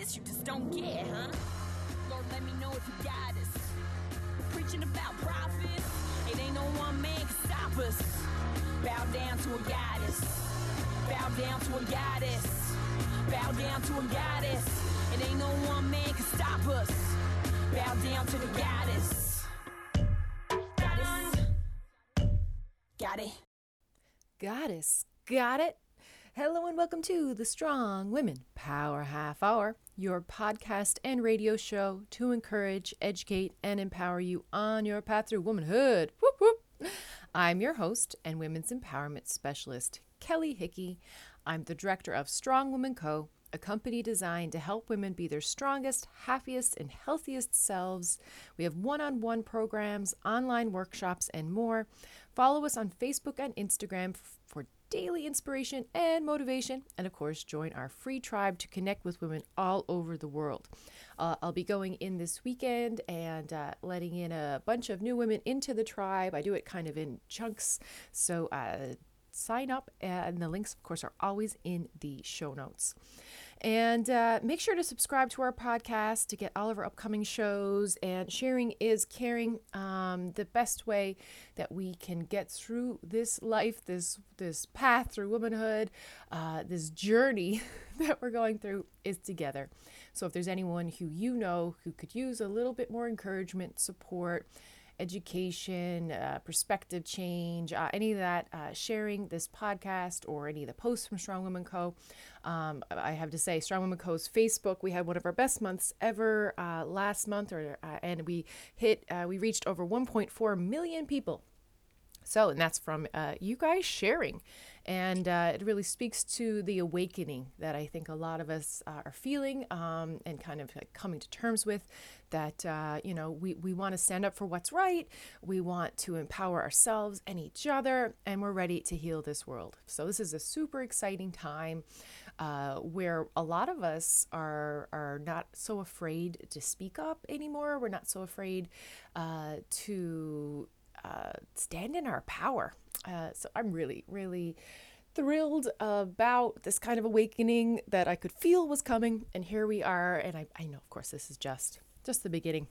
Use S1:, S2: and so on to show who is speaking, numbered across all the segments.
S1: this you just don't get, huh? Lord, let me know if you got us. Preaching about profits, it ain't no one man can stop us. Bow down to a goddess. Bow down to a goddess. Bow down to a goddess. It ain't no one man can stop us. Bow down to the goddess. Got it.
S2: Goddess, got it? Hello and welcome to the Strong Women Power Half Hour, your podcast and radio show to encourage, educate, and empower you on your path through womanhood. Whoop, whoop. I'm your host and women's empowerment specialist, Kelly Hickey. I'm the director of Strong Woman Co., a company designed to help women be their strongest, happiest, and healthiest selves. We have one on one programs, online workshops, and more. Follow us on Facebook and Instagram for daily inspiration and motivation. And of course, join our free tribe to connect with women all over the world. Uh, I'll be going in this weekend and uh, letting in a bunch of new women into the tribe. I do it kind of in chunks. So, uh, sign up, and the links, of course, are always in the show notes. And uh, make sure to subscribe to our podcast to get all of our upcoming shows. And sharing is caring. Um, the best way that we can get through this life, this this path through womanhood, uh, this journey that we're going through is together. So if there's anyone who you know who could use a little bit more encouragement, support, education, uh, perspective change, uh, any of that, uh, sharing this podcast or any of the posts from Strong Women Co. Um, I have to say, Strong Women Co.'s Facebook, we had one of our best months ever uh, last month, or uh, and we hit, uh, we reached over 1.4 million people. So, and that's from you guys sharing. And uh, it really speaks to the awakening that I think a lot of us uh, are feeling um, and kind of like coming to terms with that, uh, you know, we, we want to stand up for what's right. We want to empower ourselves and each other, and we're ready to heal this world. So, this is a super exciting time uh, where a lot of us are, are not so afraid to speak up anymore. We're not so afraid uh, to uh, stand in our power. Uh, so I'm really, really thrilled about this kind of awakening that I could feel was coming. And here we are. And I, I know, of course, this is just just the beginning.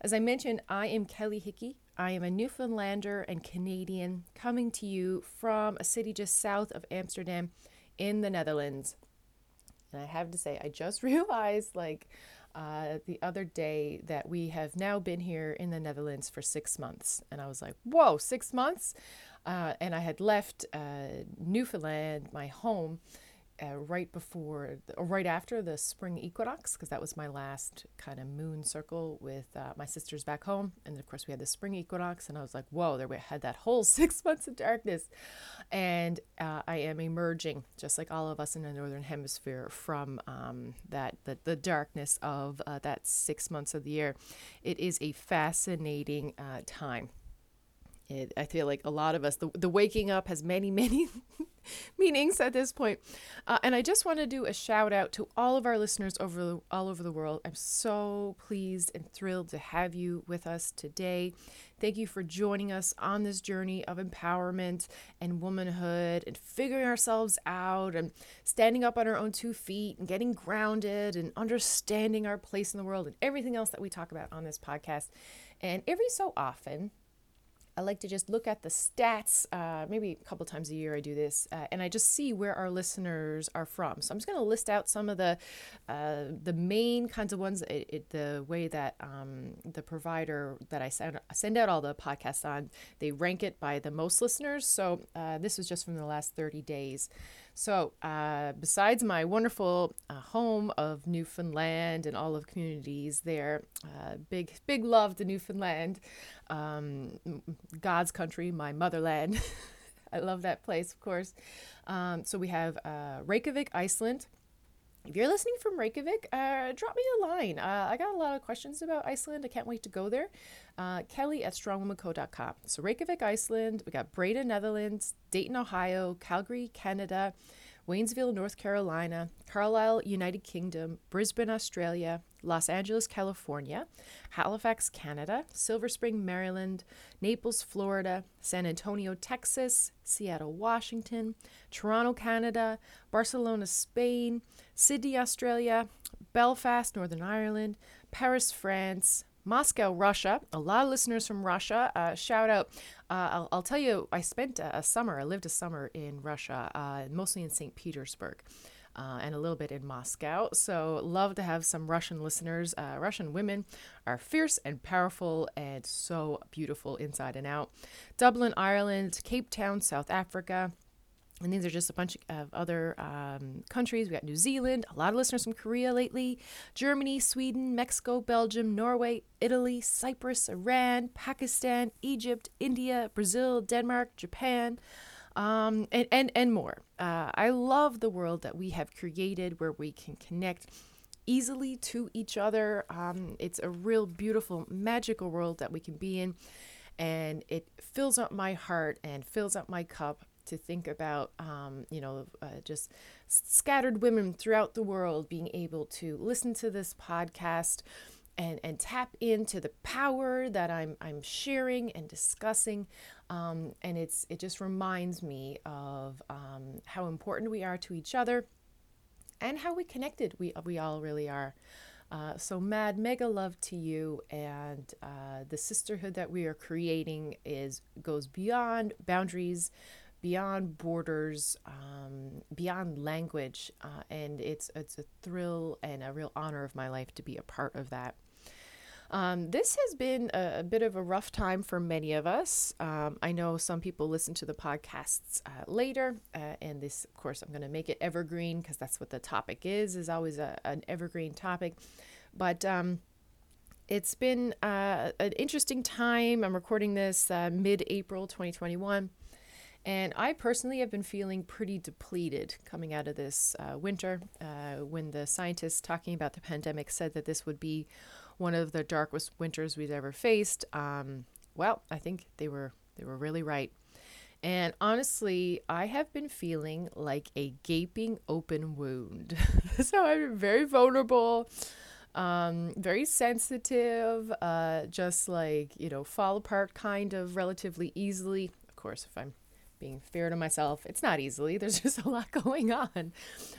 S2: As I mentioned, I am Kelly Hickey. I am a Newfoundlander and Canadian coming to you from a city just south of Amsterdam in the Netherlands. And I have to say, I just realized like uh, the other day that we have now been here in the Netherlands for six months. And I was like, whoa, six months? Uh, and I had left uh, Newfoundland, my home, uh, right before, or right after the spring equinox, because that was my last kind of moon circle with uh, my sisters back home. And of course, we had the spring equinox, and I was like, whoa, there we had that whole six months of darkness. And uh, I am emerging, just like all of us in the Northern Hemisphere, from um, that the, the darkness of uh, that six months of the year. It is a fascinating uh, time. It, I feel like a lot of us, the, the waking up has many, many meanings at this point. Uh, and I just want to do a shout out to all of our listeners over the, all over the world. I'm so pleased and thrilled to have you with us today. Thank you for joining us on this journey of empowerment and womanhood and figuring ourselves out and standing up on our own two feet and getting grounded and understanding our place in the world and everything else that we talk about on this podcast. And every so often, I like to just look at the stats. Uh, maybe a couple times a year I do this, uh, and I just see where our listeners are from. So I'm just going to list out some of the uh, the main kinds of ones. It, it, the way that um, the provider that I send send out all the podcasts on, they rank it by the most listeners. So uh, this was just from the last 30 days. So, uh, besides my wonderful uh, home of Newfoundland and all of communities there, uh, big big love to Newfoundland, um, God's country, my motherland. I love that place, of course. Um, so we have uh, Reykjavik, Iceland. If you're listening from Reykjavik, uh, drop me a line. Uh, I got a lot of questions about Iceland. I can't wait to go there. Uh, Kelly at strongwomanco.com. So, Reykjavik, Iceland. We got Breda, Netherlands, Dayton, Ohio, Calgary, Canada, Waynesville, North Carolina, Carlisle, United Kingdom, Brisbane, Australia, Los Angeles, California, Halifax, Canada, Silver Spring, Maryland, Naples, Florida, San Antonio, Texas, Seattle, Washington, Toronto, Canada, Barcelona, Spain, Sydney, Australia, Belfast, Northern Ireland, Paris, France, Moscow, Russia. A lot of listeners from Russia. Uh, shout out. Uh, I'll, I'll, tell you, I spent a, a, summer, I lived a summer in Russia, uh, mostly in St. Petersburg. Uh, and a little bit in Moscow. So, love to have some Russian listeners. Uh, Russian women are fierce and powerful and so beautiful inside and out. Dublin, Ireland, Cape Town, South Africa, and these are just a bunch of other um, countries. We got New Zealand, a lot of listeners from Korea lately, Germany, Sweden, Mexico, Belgium, Norway, Italy, Cyprus, Iran, Pakistan, Egypt, India, Brazil, Denmark, Japan, um, and, and, and more. Uh, I love the world that we have created where we can connect easily to each other. Um, it's a real beautiful, magical world that we can be in. And it fills up my heart and fills up my cup to think about, um, you know, uh, just scattered women throughout the world being able to listen to this podcast and, and tap into the power that I'm, I'm sharing and discussing. Um, and it's, it just reminds me of um, how important we are to each other and how we connected we, we all really are. Uh, so, mad mega love to you, and uh, the sisterhood that we are creating is goes beyond boundaries, beyond borders, um, beyond language, uh, and it's it's a thrill and a real honor of my life to be a part of that. Um, this has been a, a, bit of a rough time for many of us. Um, I know some people listen to the podcasts uh, later, uh, and this, of course, I'm going to make it evergreen because that's what the topic is. Is always a, an evergreen topic, but. Um, it's been uh, an interesting time. I'm recording this uh, mid April 2021. And I personally have been feeling pretty depleted coming out of this uh, winter. Uh, when the scientists talking about the pandemic said that this would be one of the darkest winters we've ever faced, um, well, I think they were they were really right. And honestly, I have been feeling like a gaping open wound. so I'm very vulnerable, um, very sensitive, uh, just like, you know, fall apart kind of relatively easily. Of course, if I'm being fair to myself, it's not easily. There's just a lot going on.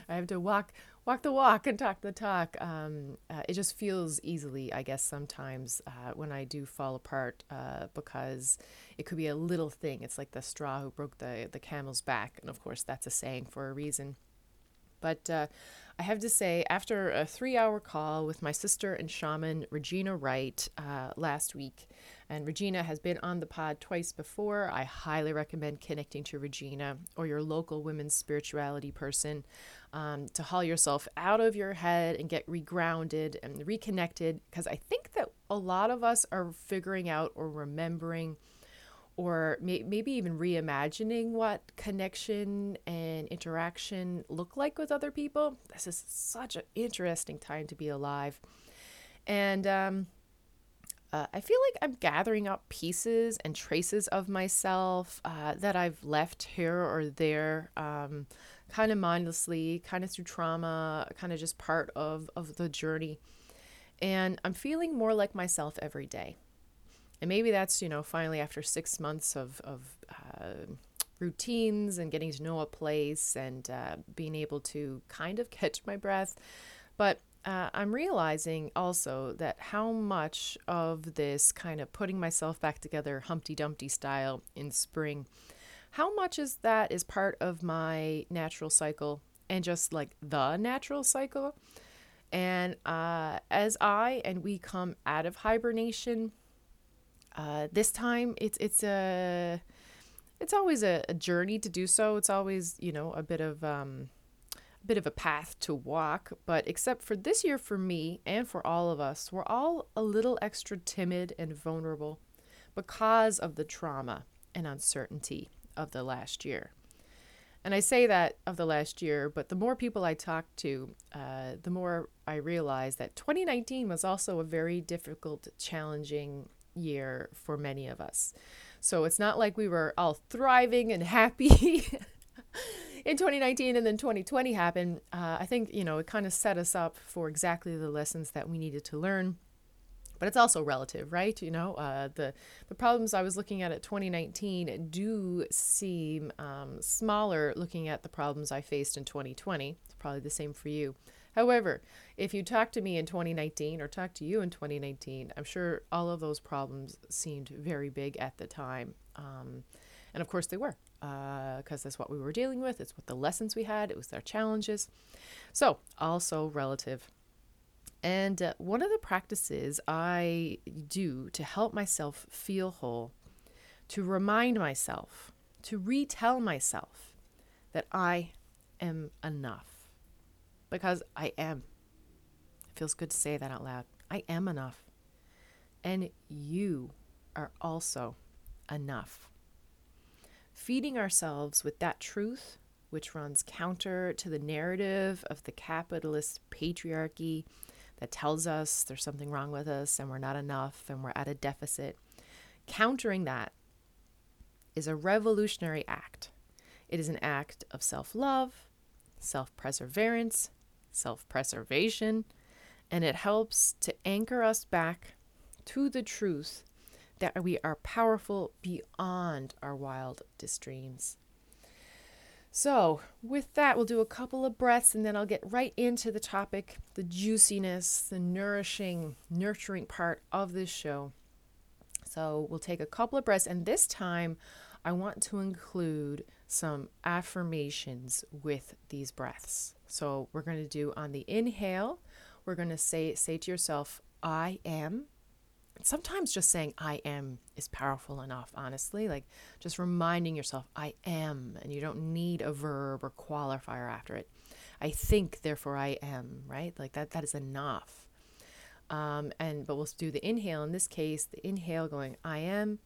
S2: I have to walk walk the walk and talk the talk. Um, uh, it just feels easily, I guess, sometimes uh, when I do fall apart uh, because it could be a little thing. It's like the straw who broke the the camel's back, and of course that's a saying for a reason. But uh, I have to say, after a three hour call with my sister and shaman, Regina Wright, uh, last week, and Regina has been on the pod twice before, I highly recommend connecting to Regina or your local women's spirituality person um, to haul yourself out of your head and get regrounded and reconnected. Because I think that a lot of us are figuring out or remembering or may- maybe even reimagining what connection and interaction look like with other people. This is such an interesting time to be alive. And um, uh, I feel like I'm gathering up pieces and traces of myself uh, that I've left here or there, um, kind of mindlessly, kind of through trauma, kind of just part of, of the journey. And I'm feeling more like myself every day. And maybe that's, you know, finally after six months of, of uh, routines and getting to know a place and uh, being able to kind of catch my breath. But uh, I'm realizing also that how much of this kind of putting myself back together Humpty Dumpty style in spring, how much is that is part of my natural cycle and just like the natural cycle. And uh, as I and we come out of hibernation, uh, this time it's it's a it's always a, a, journey to do so. It's always you know a bit of um, bit of a path to walk. But except for this year, for me and for all of us, we're all a little extra timid and vulnerable because of the trauma and uncertainty of the last year. And I say that of the last year, but the more people I talk to, uh, the more I realize that 2019 was also a very difficult, challenging year for many of us. So it's not like we were all thriving and happy in 2019 and then 2020 happened. Uh, I think, you know, it kind of set us up for exactly the lessons that we needed to learn. But it's also relative, right? You know, uh, the the problems I was looking at at 2019 do seem um, smaller looking at the problems I faced in 2020. It's probably the same for you However, if you talk to me in 2019 or talk to you in 2019, I'm sure all of those problems seemed very big at the time. Um, and of course they were, because uh, that's what we were dealing with. It's what the lessons we had, it was their challenges. So, also relative. And uh, one of the practices I do to help myself feel whole, to remind myself, to retell myself that I am enough. Because I am. It feels good to say that out loud. I am enough. And you are also enough. Feeding ourselves with that truth, which runs counter to the narrative of the capitalist patriarchy that tells us there's something wrong with us and we're not enough and we're at a deficit, countering that is a revolutionary act. It is an act of self love, self perseverance, self preservation, and it helps to anchor us back to the truth that we are powerful beyond our wildest dreams. So, with that, we'll do a couple of breaths and then I'll get right into the topic the juiciness, the nourishing, nurturing part of this show. So, we'll take a couple of breaths, and this time I want to include some affirmations with these breaths. So, we're going to do on the inhale, we're going to say say to yourself, I am sometimes just saying I am is powerful enough, honestly. Like just reminding yourself, I am, and you don't need a verb or qualifier after it. I think, therefore I am, right? Like that, that is enough. Um, and but we'll do the inhale in this case, the inhale going I am,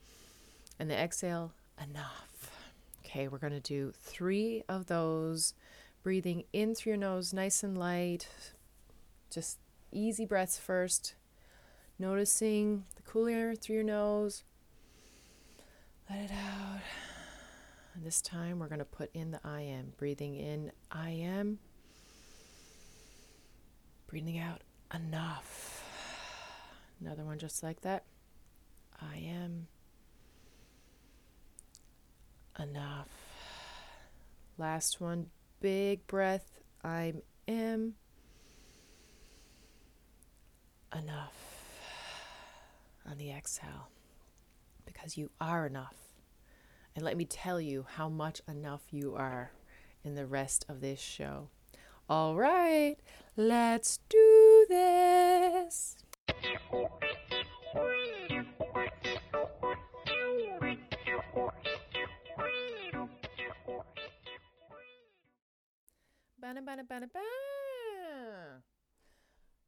S2: and the exhale enough. Okay, we're gonna do three of those, breathing in through your nose, nice and light, just easy breaths first Noticing the cool air through your nose. Let it out. And this time we're going to put in the I am. Breathing in, I am. Breathing out, enough. Another one just like that. I am enough. Last one, big breath. I am enough on the exhale because you are enough. And let me tell you how much enough you are in the rest of this show. All right, let's do this.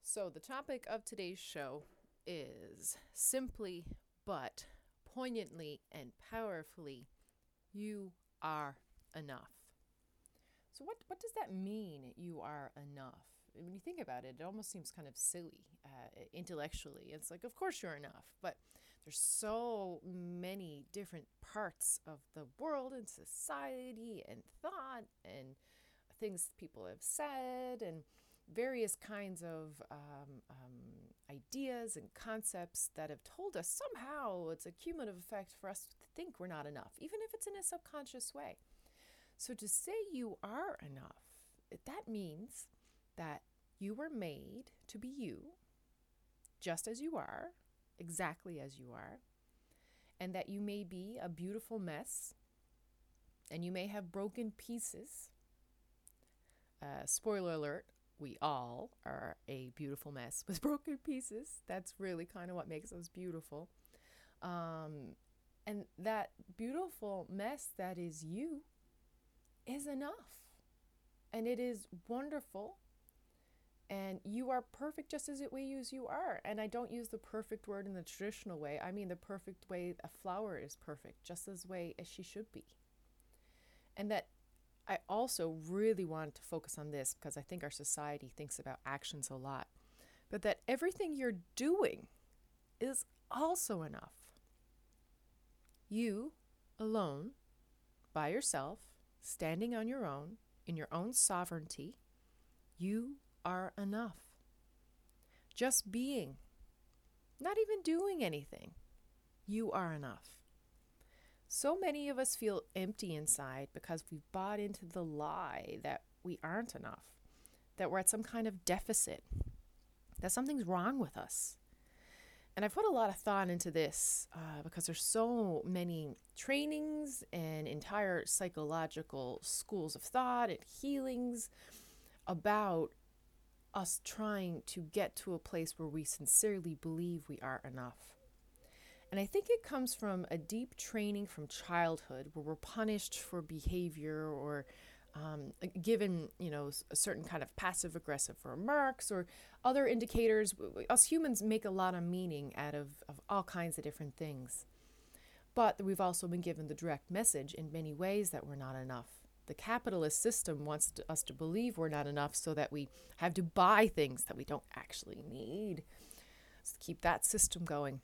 S2: So, the topic of today's show is simply but poignantly and powerfully, you are enough. So, what, what does that mean, you are enough? When you think about it, it almost seems kind of silly uh, intellectually. It's like, of course you're enough, but there's so many different parts of the world and society and thought and things people have said and various kinds of um, um, ideas and concepts that have told us somehow it's a cumulative effect for us to think we're not enough, even if it's in a subconscious way. So to say you are enough, that means that you were made to be you, just as you are, exactly as you are, and that you may be a beautiful mess and you may have broken pieces. Uh, spoiler alert, we all are a beautiful mess with broken pieces. That's really kind of what makes us beautiful. Um, and that beautiful mess that is you is enough. And it is wonderful. And you are perfect just as it way as you are. And I don't use the perfect word in the traditional way. I mean the perfect way a flower is perfect, just as way as she should be. And that I also really wanted to focus on this because I think our society thinks about actions a lot, but that everything you're doing is also enough. You alone, by yourself, standing on your own, in your own sovereignty, you are enough. Just being, not even doing anything, you are enough. So many of us feel empty inside because we've bought into the lie that we aren't enough, that we're at some kind of deficit, that something's wrong with us. And I've put a lot of thought into this uh, because there's so many trainings and entire psychological schools of thought and healings about us trying to get to a place where we sincerely believe we are enough. And I think it comes from a deep training from childhood where we're punished for behavior or um, given, you know, a certain kind of passive aggressive remarks or other indicators. Us humans make a lot of meaning out of, of all kinds of different things. But we've also been given the direct message in many ways that we're not enough. The capitalist system wants to, us to believe we're not enough so that we have to buy things that we don't actually need. Let's keep that system going.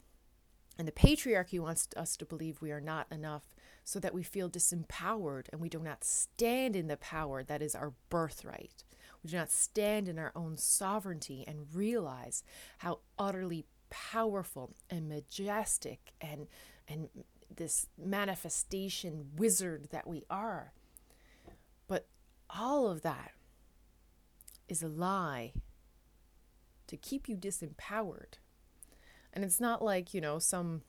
S2: And the patriarchy wants us to believe we are not enough so that we feel disempowered and we do not stand in the power that is our birthright. We do not stand in our own sovereignty and realize how utterly powerful and majestic and and this manifestation wizard that we are. But all of that is a lie to keep you disempowered. And it's not like, you know, some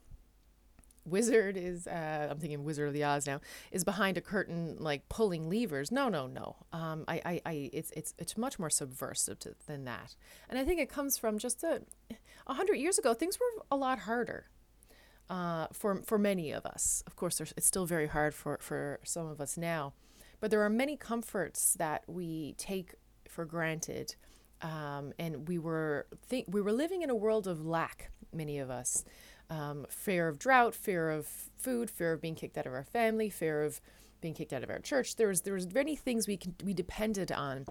S2: wizard is uh, i'm thinking wizard of the oz now is behind a curtain like pulling levers. No no no. Um, I, I, I it's it's it's much more subversive to, than that. And i think it comes from just a, a hundred years ago things were a lot harder uh, for for many of us. Of course it's still very hard for for some of us now. But there are many comforts that we take for granted um, and we were think we were living in a world of lack many of us um, fear of drought, fear of food, fear of being kicked out of our family, fear of being kicked out of our church. There was there was many things we we depended on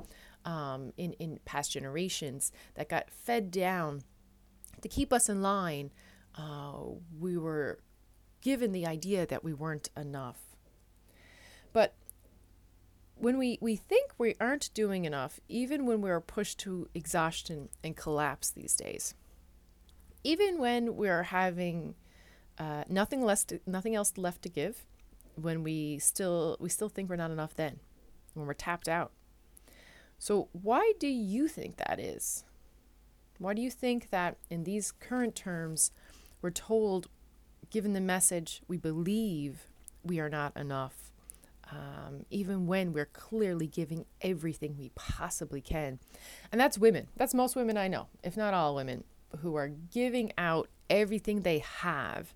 S2: um, in in past generations that got fed down to keep us in line. Uh, we were given the idea that we weren't enough, but when we, we think we aren't doing enough, even when we are pushed to exhaustion and collapse these days, even when we're having uh, nothing less, to, nothing else left to give, when we still we still think we're not enough, then when we're tapped out. So why do you think that is? Why do you think that in these current terms, we're told, given the message, we believe we are not enough, um, even when we're clearly giving everything we possibly can? And that's women. That's most women I know, if not all women who are giving out everything they have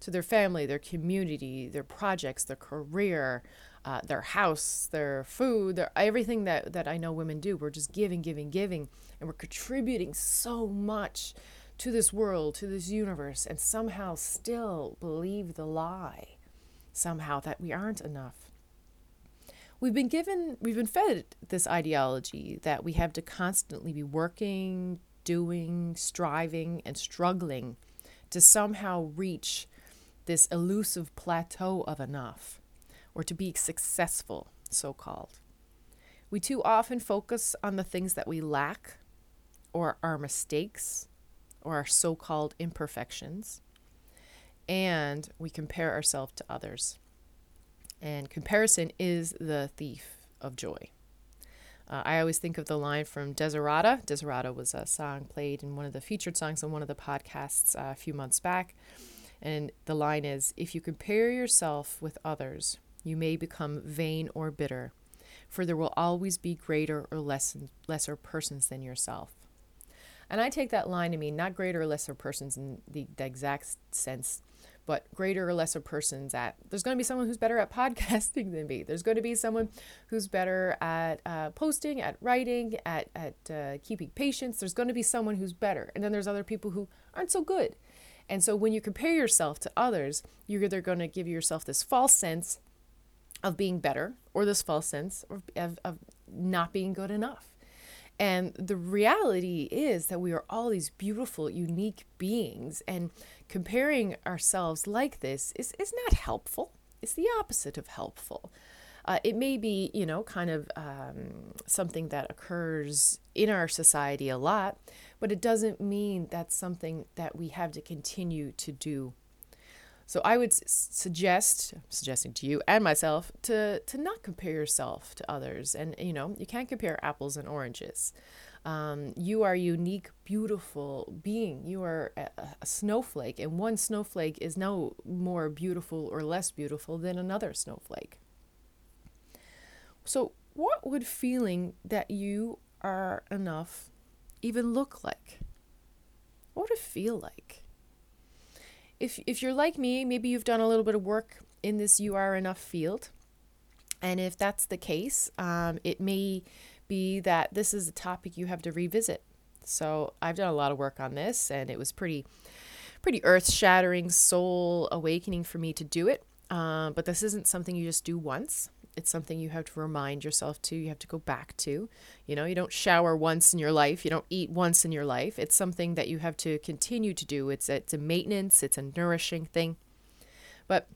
S2: to their family, their community, their projects, their career, uh, their house, their food, their everything that, that I know women do. We're just giving, giving, giving, and we're contributing so much to this world, to this universe, and somehow still believe the lie, somehow that we aren't enough. We've been given, we've been fed this ideology that we have to constantly be working, doing, striving, and struggling to somehow reach this elusive plateau of enough or to be successful, so called. We too often focus on the things that we lack or our mistakes or our so called imperfections, and we compare ourselves to others. And comparison is the thief of joy. Uh, I always think of the line from Desiderata. Desiderata was a song played in one of the featured songs on one of the podcasts uh, a few months back. And the line is If you compare yourself with others, you may become vain or bitter, for there will always be greater or less, lesser persons than yourself. And I take that line to mean not greater or lesser persons in the, the exact sense but greater or lesser persons at there's going to be someone who's better at podcasting than me. There's going to be someone who's better at uh, posting at writing at, at uh, keeping patience. There's going to be someone who's better. And then there's other people who aren't so good. And so when you compare yourself to others you're either going to give yourself this false sense of being better or this false sense of, of, of not being good enough. And the reality is that we are all these beautiful, unique beings, and comparing ourselves like this is, is not helpful. It's the opposite of helpful. Uh, it may be, you know, kind of um, something that occurs in our society a lot, but it doesn't mean that's something that we have to continue to do. So I would suggest, suggesting to you and myself, to to not compare yourself to others. And you know, you can't compare apples and oranges. Um, you are a unique, beautiful being. You are a, a snowflake, and one snowflake is no more beautiful or less beautiful than another snowflake. So, what would feeling that you are enough even look like? What would it feel like? if if you're like me, maybe you've done a little bit of work in this you are enough field. And if that's the case, um, it may be that this is a topic you have to revisit. So I've done a lot of work on this, and it was pretty, pretty earth-shattering, soul awakening for me to do it. Uh, but this isn't something you just do once. It's something you have to remind yourself to you have to go back to. You know you don't shower once in your life. You don't eat once in your life. It's something that you have to continue to do. It's it's a maintenance. It's a nourishing thing. But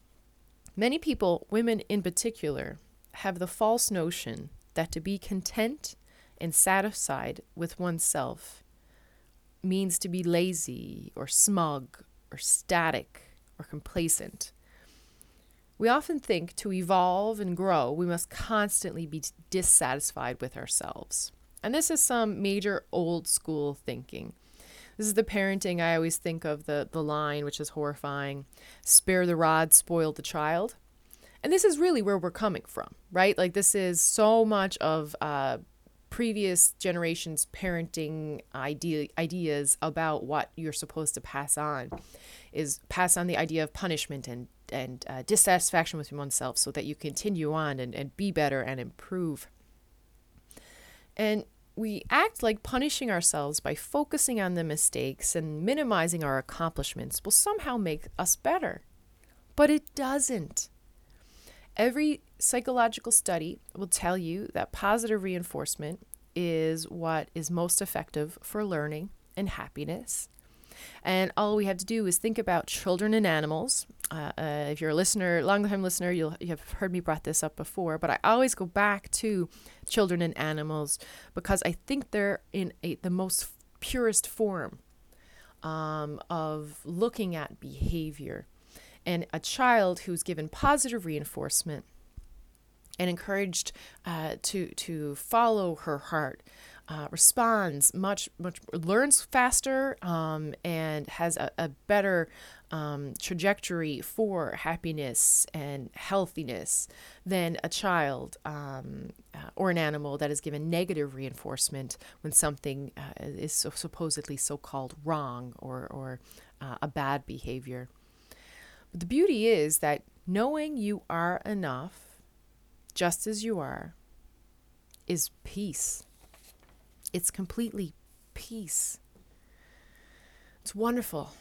S2: many people women in particular have the false notion that to be content and satisfied with oneself means to be lazy or smug or static or complacent we often think to evolve and grow, we must constantly be dissatisfied with ourselves. And this is some major old school thinking. This is the parenting I always think of the, the line, which is horrifying spare the rod, spoil the child. And this is really where we're coming from, right? Like, this is so much of uh, previous generations' parenting idea, ideas about what you're supposed to pass on is pass on the idea of punishment and and uh, dissatisfaction with oneself so that you continue on and, and be better and improve. And we act like punishing ourselves by focusing on the mistakes and minimizing our accomplishments will somehow make us better. But it doesn't. Every psychological study will tell you that positive reinforcement is what is most effective for learning and happiness. And all we have to do is think about children and animals. Uh, uh, if you're a listener, long-time listener, you'll you have heard me brought this up before. But I always go back to children and animals because I think they're in a, the most purest form um, of looking at behavior. And a child who's given positive reinforcement and encouraged uh, to to follow her heart, uh, responds much much learns faster um, and has a, a better um, trajectory for happiness and healthiness than a child um, uh, or an animal that is given negative reinforcement when something uh, is so supposedly so-called wrong or or uh, a bad behavior. The beauty is that knowing you are enough, just as you are, is peace it's completely peace. It's wonderful.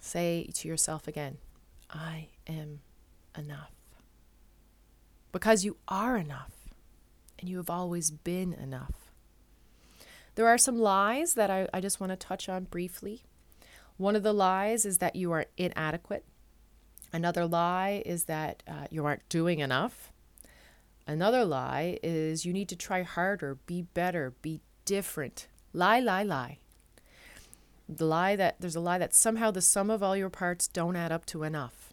S2: Say to yourself again, I am enough. Because you are enough, and you have always been enough. There are some lies that I, I just want to touch on briefly. One of the lies is that you are inadequate. Another lie is that uh, you aren't doing enough. Another lie is you need to try harder, be better, be different. Lie, lie, lie. The lie that there's a lie that somehow the sum of all your parts don't add up to enough.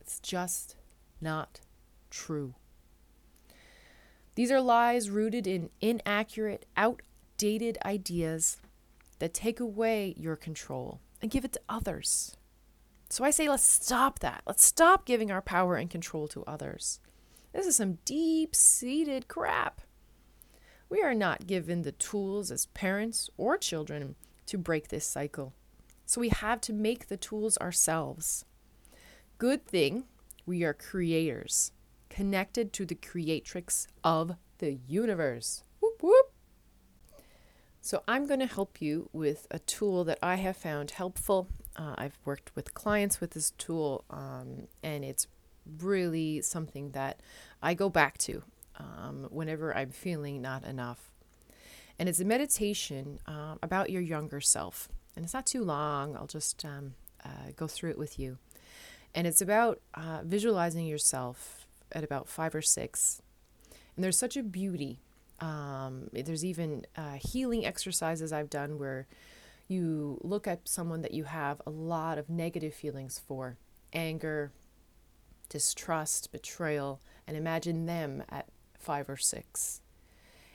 S2: It's just not true. These are lies rooted in inaccurate, outdated ideas that take away your control and give it to others. So I say, let's stop that. Let's stop giving our power and control to others. This is some deep seated crap. We are not given the tools as parents or children to break this cycle. So we have to make the tools ourselves. Good thing we are creators, connected to the creatrix of the universe. Whoop, whoop. So I'm going to help you with a tool that I have found helpful. Uh, I've worked with clients with this tool, um, and it's really something that I go back to um, whenever I'm feeling not enough. And it's a meditation uh, about your younger self. And it's not too long, I'll just um, uh, go through it with you. And it's about uh, visualizing yourself at about five or six. And there's such a beauty. Um, there's even uh, healing exercises I've done where you look at someone that you have a lot of negative feelings for anger, distrust, betrayal, and imagine them at five or six.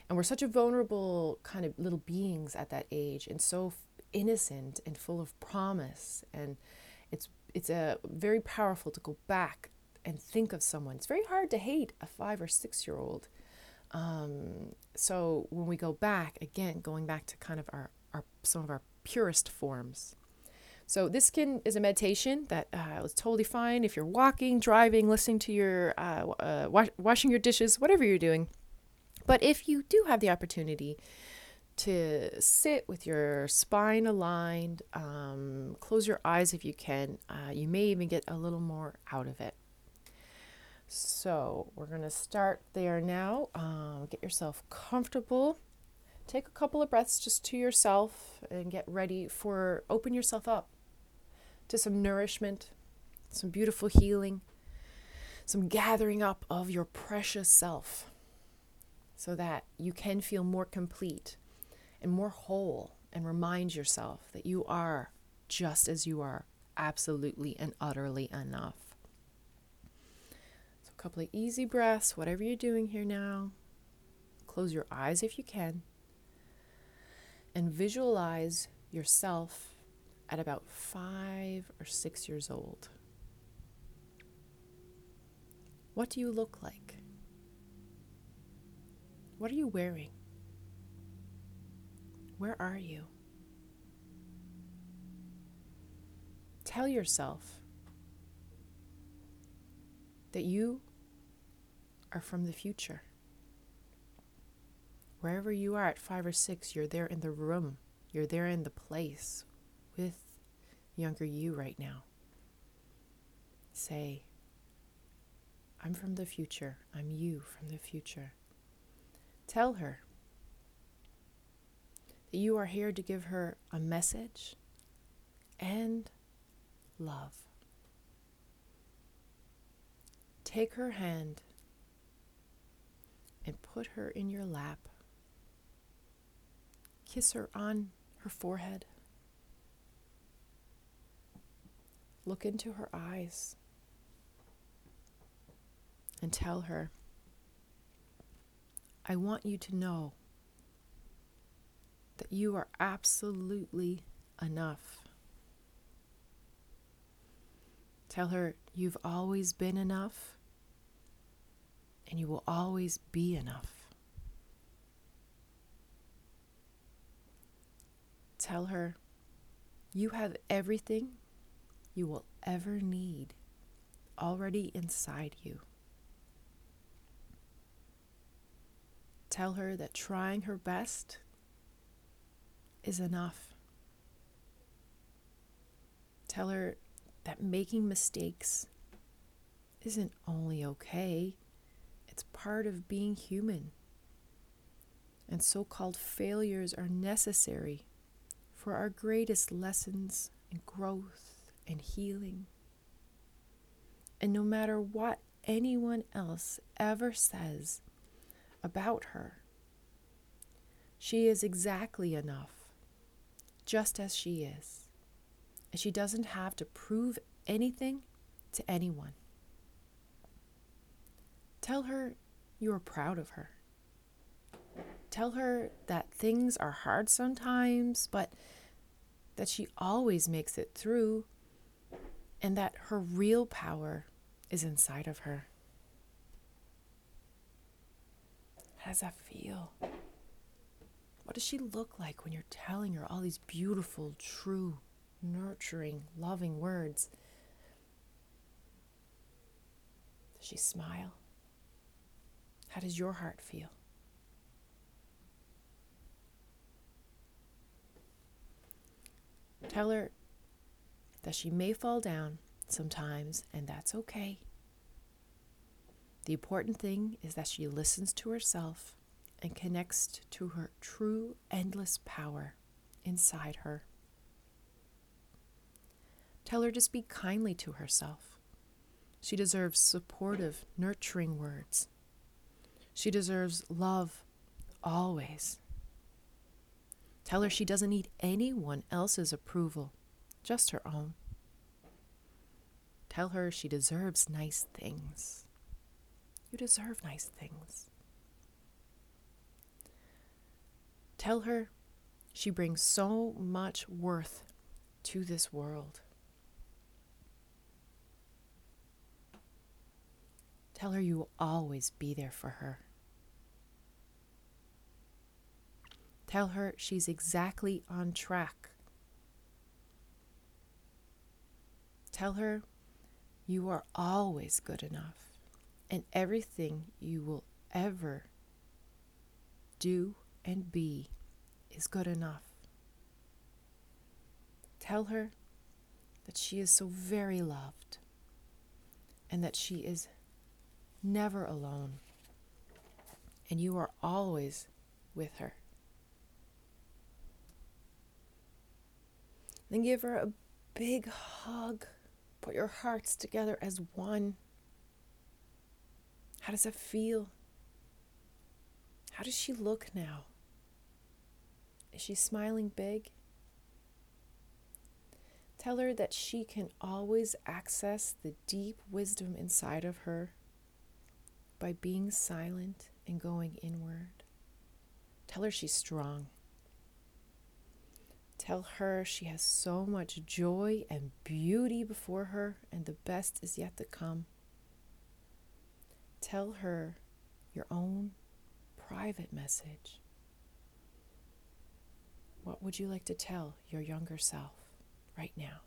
S2: And we're such a vulnerable kind of little beings at that age and so innocent and full of promise. And it's, it's a very powerful to go back and think of someone. It's very hard to hate a five or six year old. Um, so when we go back, again, going back to kind of our, our some of our purest forms. So this can is a meditation that uh, is totally fine if you're walking, driving, listening to your, uh, uh, wash, washing your dishes, whatever you're doing. But if you do have the opportunity to sit with your spine aligned, um, close your eyes if you can, uh, you may even get a little more out of it. So we're going to start there now. Um, get yourself comfortable. Take a couple of breaths just to yourself and get ready for open yourself up to some nourishment, some beautiful healing, some gathering up of your precious self so that you can feel more complete and more whole and remind yourself that you are just as you are, absolutely and utterly enough. So, a couple of easy breaths, whatever you're doing here now. Close your eyes if you can and visualize yourself at about five or six years old. What do you look like? What are you wearing? Where are you? Tell yourself that you are from the future. Wherever you are at five or six, you're there in the room, you're there in the place with younger you right now. Say, I'm from the future. I'm you from the future. Tell her that you are here to give her a message and love. Take her hand and put her in your lap. Kiss her on her forehead. Look into her eyes and tell her, I want you to know that you are absolutely enough. Tell her you've always been enough and you will always be enough. Tell her you have everything you will ever need already inside you. Tell her that trying her best is enough. Tell her that making mistakes isn't only okay, it's part of being human. And so called failures are necessary for our greatest lessons and growth and healing. And no matter what anyone else ever says about her, she is exactly enough, just as she is. And she doesn't have to prove anything to anyone. Tell her you are proud of her. Tell her that things are hard sometimes, but that she always makes it through and that her real power is inside of her. How does that feel? What does she look like when you're telling her all these beautiful, true, nurturing, loving words? Does she smile? How does your heart feel? Tell her that she may fall down sometimes, and that's okay. The important thing is that she listens to herself and connects to her true, endless power inside her. Tell her to speak kindly to herself. She deserves supportive, nurturing words. She deserves love always. Tell her she doesn't need anyone else's approval just her own. Tell her she deserves nice things. You deserve nice things. Tell her she brings so much worth to this world. Tell her you will always be there for her. Tell her she's exactly on track. Tell her you are always good enough, and everything you will ever do and be is good enough. Tell her that she is so very loved and that she is never alone and you are always with her. Then give her a big hug. Put your hearts together as one. How does it feel? How does she look now? Is she smiling big? Tell her that she can always access the deep wisdom inside of her by being silent and going inward. Tell her she's strong. Tell her she has so much joy and beauty before her, and the best is yet to come. Tell her your own private message. What would you like to tell your younger self right now?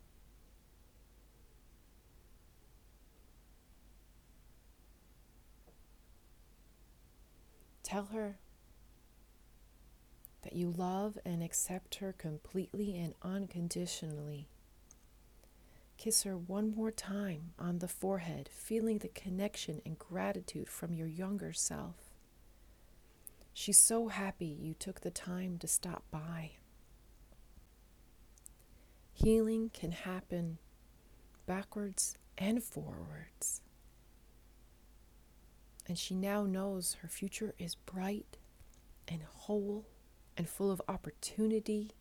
S2: Tell her that you love and accept her completely and unconditionally. Kiss her one more time on the forehead, feeling the connection and gratitude from your younger self. She's so happy you took the time to stop by. Healing can happen backwards and forwards. And she now knows her future is bright and whole and full of opportunity,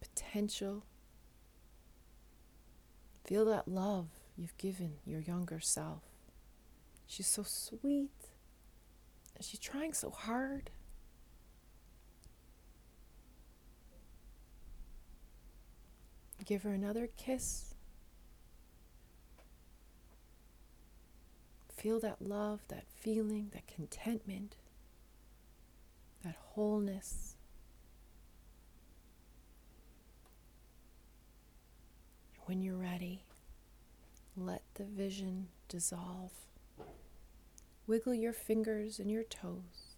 S2: potential. Feel that love you've given your younger self. She's so sweet. And she's trying so hard. Give her another kiss. Feel that love, that feeling, that contentment that wholeness. When you're ready, let the vision dissolve. Wiggle your fingers and your toes.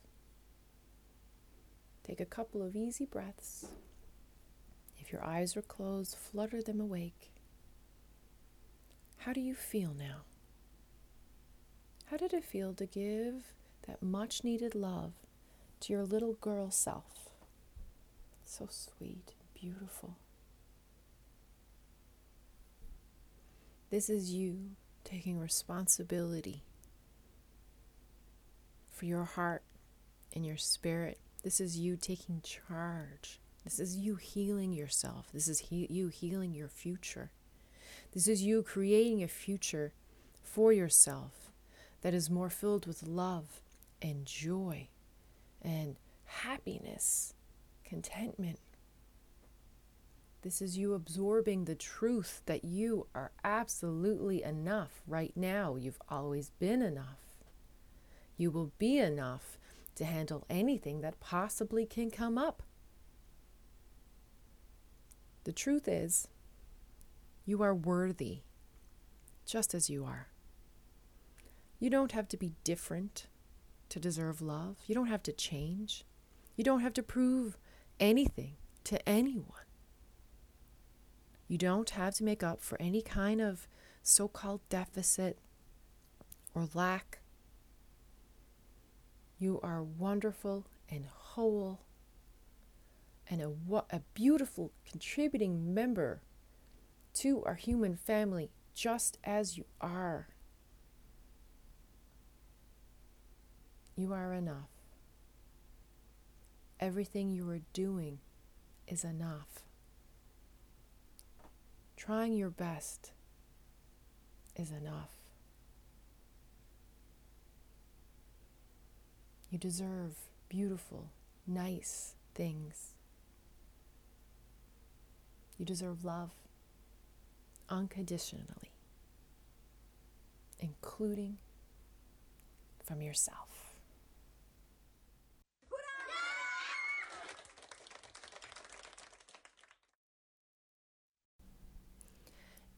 S2: Take a couple of easy breaths. If your eyes are closed, flutter them awake. How do you feel now? How did it feel to give that much needed love to your little girl self. So sweet, beautiful. This is you taking responsibility for your heart and your spirit. This is you taking charge. This is you healing yourself. This is he- you healing your future. This is you creating a future for yourself that is more filled with love and joy and happiness, contentment. This is you absorbing the truth that you are absolutely enough right now. You've always been enough. You will be enough to handle anything that possibly can come up. The truth is, you are worthy just as you are. You don't have to be different to deserve love. You don't have to change. You don't have to prove anything to anyone. You don't have to make up for any kind of so called deficit or lack. You are wonderful and whole and a, a beautiful contributing member to our human family just as you are. You are enough. Everything you are doing is enough. Trying your best is enough. You deserve beautiful, nice things. You deserve love unconditionally, including from yourself.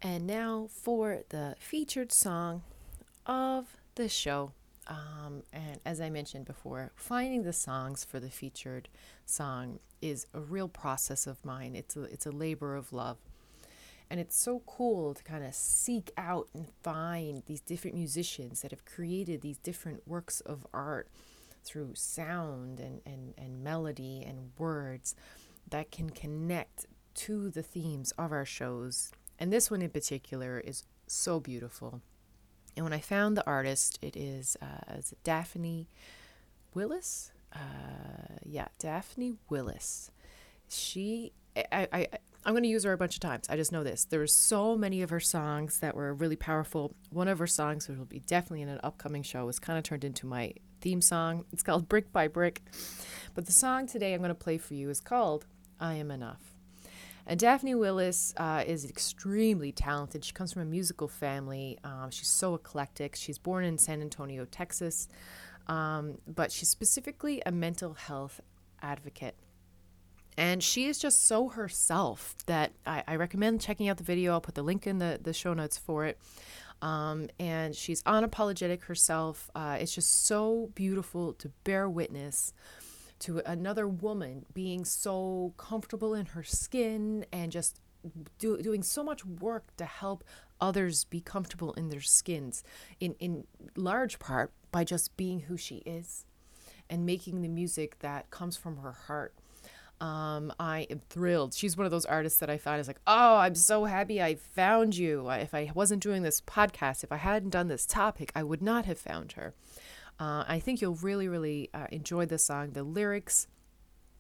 S2: And now for the featured song of the show. Um, and as I mentioned before, finding the songs for the featured song is a real process of mine. It's a, it's a labor of love. And it's so cool to kind of seek out and find these different musicians that have created these different works of art through sound and, and, and melody and words that can connect to the themes of our shows. And this one in particular is so beautiful. And when I found the artist, it is uh, is Daphne Willis. Uh, yeah, Daphne Willis. She, I, I, I'm going to use her a bunch of times. I just know this. There were so many of her songs that were really powerful. One of her songs, which will be definitely in an upcoming show, was kind of turned into my theme song. It's called Brick by Brick. But the song today I'm going to play for you is called I Am Enough. And Daphne Willis uh, is extremely talented. She comes from a musical family. Um, she's so eclectic. She's born in San Antonio, Texas, um, but she's specifically a mental health advocate. And she is just so herself that I, I recommend checking out the video. I'll put the link in the, the show notes for it. Um, and she's unapologetic herself. Uh, it's just so beautiful to bear witness to another woman being so comfortable in her skin and just do, doing so much work to help others be comfortable in their skins, in, in large part by just being who she is and making the music that comes from her heart. Um, I am thrilled. She's one of those artists that I find is like, oh, I'm so happy I found you. If I wasn't doing this podcast, if I hadn't done this topic, I would not have found her. Uh, I think you'll really, really uh, enjoy the song. The lyrics,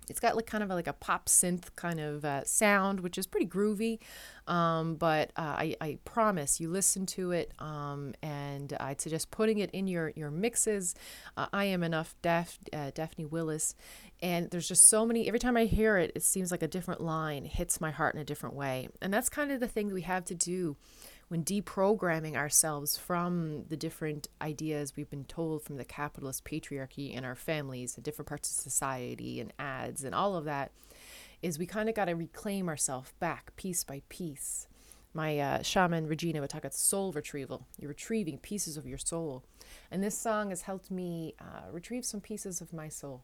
S2: it's got like kind of a, like a pop synth kind of uh, sound, which is pretty groovy. Um, but uh, I, I, promise you listen to it, um, and I'd suggest putting it in your your mixes. Uh, I am enough, Daph- uh, Daphne Willis, and there's just so many. Every time I hear it, it seems like a different line hits my heart in a different way, and that's kind of the thing we have to do when deprogramming ourselves from the different ideas we've been told from the capitalist patriarchy in our families and different parts of society and ads and all of that, is we kind of got to reclaim ourselves back piece by piece. My uh, shaman Regina would talk about soul retrieval. You're retrieving pieces of your soul. And this song has helped me uh, retrieve some pieces of my soul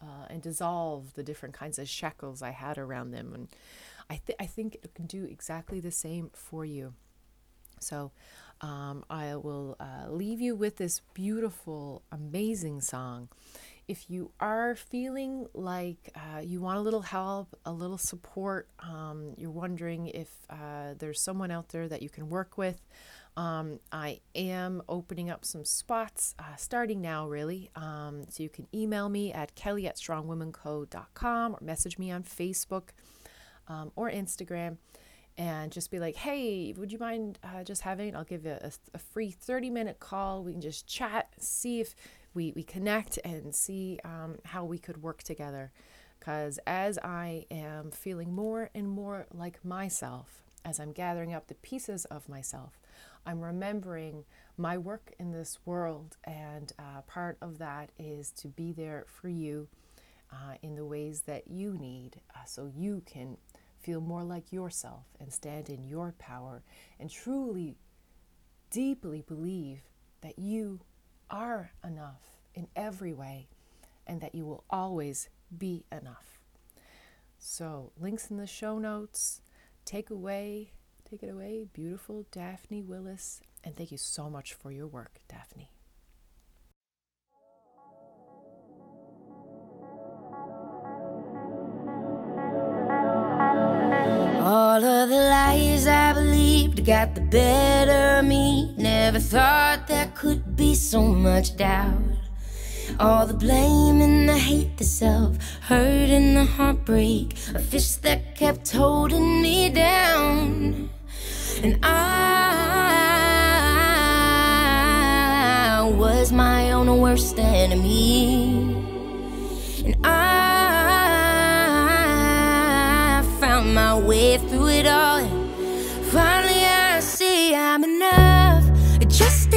S2: uh, and dissolve the different kinds of shackles I had around them. And I, th- I think it can do exactly the same for you. So um, I will uh, leave you with this beautiful, amazing song. If you are feeling like uh, you want a little help, a little support, um, you're wondering if uh, there's someone out there that you can work with, um, I am opening up some spots uh, starting now, really. Um, so you can email me at kelly at strongwomenco.com or message me on Facebook um, or Instagram and just be like, hey, would you mind uh, just having, I'll give you a, a, free 30 minute call. We can just chat, see if we, we connect and see um, how we could work together. Because as I am feeling more and more like myself, as I'm gathering up the pieces of myself, I'm remembering my work in this world. And uh, part of that is to be there for you uh, in the ways that you need uh, so you can feel more like yourself and stand in your power and truly, deeply believe that you are enough in every way and that you will always be enough. So, links in the show notes. Take away, take it away, beautiful Daphne Willis. And thank you so much for your work, Daphne.
S3: the lies I believed got the better of me. Never thought there could be so much doubt. All the blame and the hate, the self hurt and the heartbreak. A fish that kept holding me down. And I was my own worst enemy. And I my way through it all. And finally, I see I'm enough. Just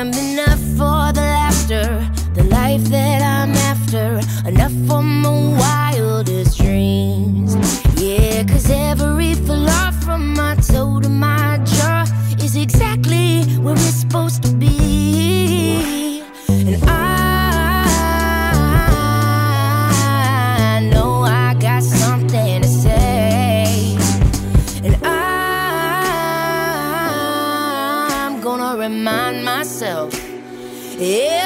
S3: am enough for the laughter, the life that I'm after, enough for my wildest dreams. Yeah, cause every flaw from my toe to my jaw is exactly where it's supposed to be. Yeah.